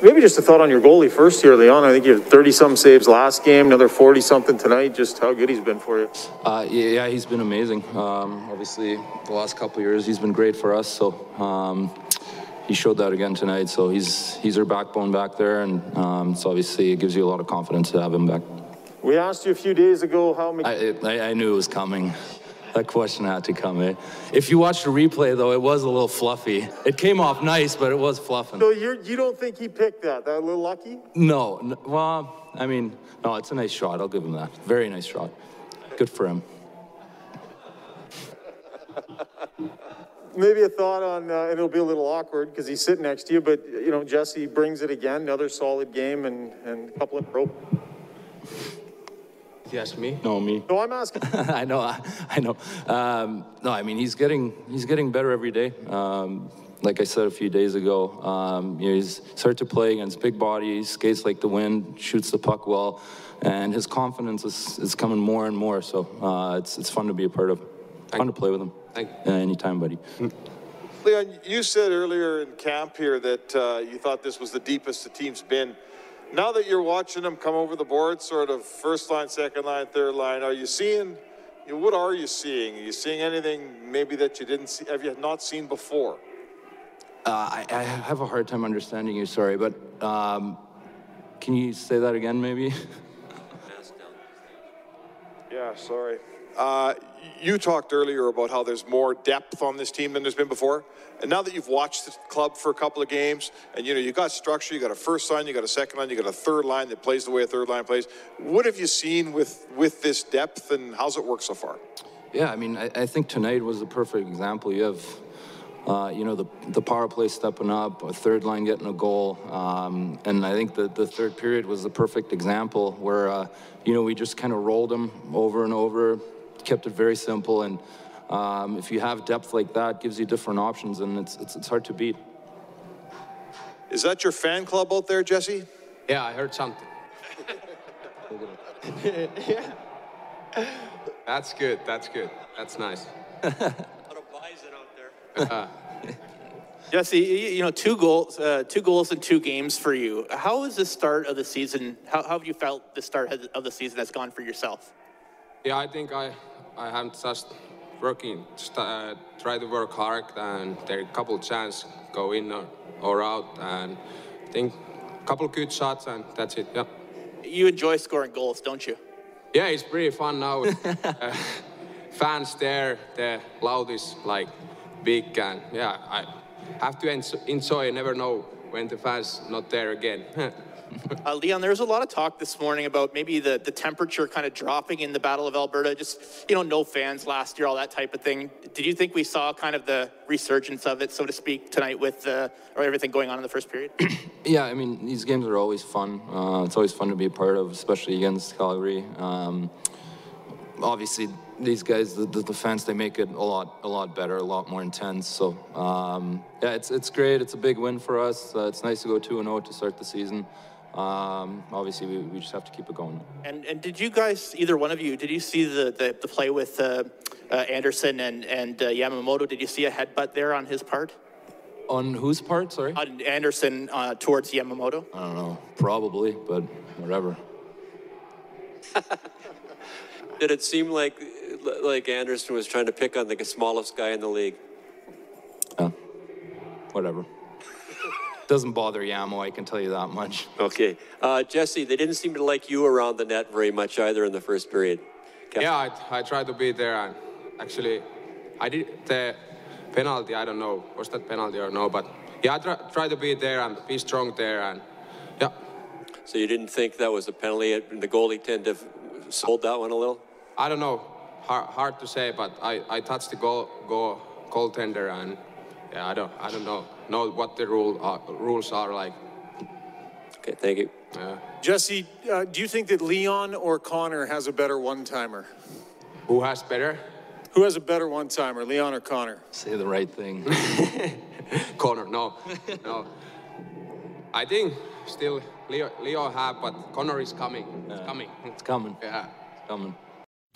Maybe just a thought on your goalie first here, Leon. I think you had 30 some saves last game, another 40 something tonight. Just how good he's been for you. Uh, yeah, yeah, he's been amazing. Um, obviously, the last couple of years, he's been great for us. So um, he showed that again tonight. So he's he's our backbone back there, and um, so obviously it gives you a lot of confidence to have him back. We asked you a few days ago how many. I, I, I knew it was coming. That question had to come. Eh? If you watch the replay, though, it was a little fluffy. It came off nice, but it was fluffing. So you're, you don't think he picked that? That a little lucky? No, n- well, I mean, no, it's a nice shot. I'll give him that. Very nice shot. Good for him. Maybe a thought on, uh, and it'll be a little awkward because he's sitting next to you, but you know, Jesse brings it again, another solid game and, and a couple of. If you ask me. No, me. No, I'm asking, I know, I, I know. Um, no, I mean he's getting he's getting better every day. Um, like I said a few days ago, um, you know, he's started to play against big bodies, skates like the wind, shoots the puck well, and his confidence is, is coming more and more. So uh, it's it's fun to be a part of, fun to play with him. Thank Uh, anytime, buddy. Leon, you said earlier in camp here that uh, you thought this was the deepest the team's been. Now that you're watching them come over the board, sort of first line, second line, third line, are you seeing? You know, what are you seeing? Are you seeing anything maybe that you didn't see? Have you not seen before? Uh, I, I have a hard time understanding you. Sorry, but um, can you say that again, maybe? Yeah, sorry. Uh, you talked earlier about how there's more depth on this team than there's been before. And now that you've watched the club for a couple of games, and you know you got structure, you got a first line, you got a second line, you got a third line that plays the way a third line plays. What have you seen with with this depth, and how's it work so far? Yeah, I mean, I, I think tonight was the perfect example. You have, uh, you know, the, the power play stepping up, a third line getting a goal. Um, and I think the, the third period was the perfect example where, uh, you know, we just kind of rolled them over and over, kept it very simple. And um, if you have depth like that, gives you different options, and it's, it's, it's hard to beat. Is that your fan club out there, Jesse? Yeah, I heard something. That's good. That's good. That's nice. Jesse, you you know, two goals, uh, two goals in two games for you. How is the start of the season? How, how have you felt the start of the season has gone for yourself? Yeah, I think I, I am just working, just, uh, try to work hard, and there are a couple chance go in or, or out, and I think a couple good shots, and that's it. Yeah. You enjoy scoring goals, don't you? Yeah, it's pretty fun now. uh, fans there, the loud is like big, and yeah, I have to enjoy. Never know when the fans not there again. Uh, Leon, there was a lot of talk this morning about maybe the, the temperature kind of dropping in the Battle of Alberta. Just, you know, no fans last year, all that type of thing. Did you think we saw kind of the resurgence of it, so to speak, tonight with uh, or everything going on in the first period? Yeah, I mean, these games are always fun. Uh, it's always fun to be a part of, especially against Calgary. Um, obviously, these guys, the, the, the fans, they make it a lot, a lot better, a lot more intense. So, um, yeah, it's it's great. It's a big win for us. Uh, it's nice to go two and zero to start the season. Um, obviously, we, we just have to keep it going. And and did you guys, either one of you, did you see the the, the play with uh, uh, Andersson and and uh, Yamamoto? Did you see a headbutt there on his part? On whose part? Sorry. On Andersson uh, towards Yamamoto? I don't know. Probably, but whatever. Did it seem like like Andersson was trying to pick on the smallest guy in the league? Yeah. Whatever. Doesn't bother Yamo, I can tell you that much. Okay, uh, Jesse, they didn't seem to like you around the net very much either in the first period. Captain. yeah, I, I tried to be there, and actually, I did the penalty. I don't know was that penalty or no, but yeah, I try, tried to be there and be strong there, and yeah, So you didn't think that was a penalty? and The goalie tend to have sold that one a little. I don't know. Hard, hard to say, but I, I touched the goal, goal goaltender, and yeah, I don't I don't know know what the rule are, rules are like. Okay, thank you. Yeah. Jesse, uh, do you think that Leon or Connor has a better one timer? Who has better? Who has a better one timer, Leon or Connor? Say the right thing. Connor, no, no. I think still Leo, Leo have, but Connor is coming. It's coming. It's coming. Yeah. It's coming.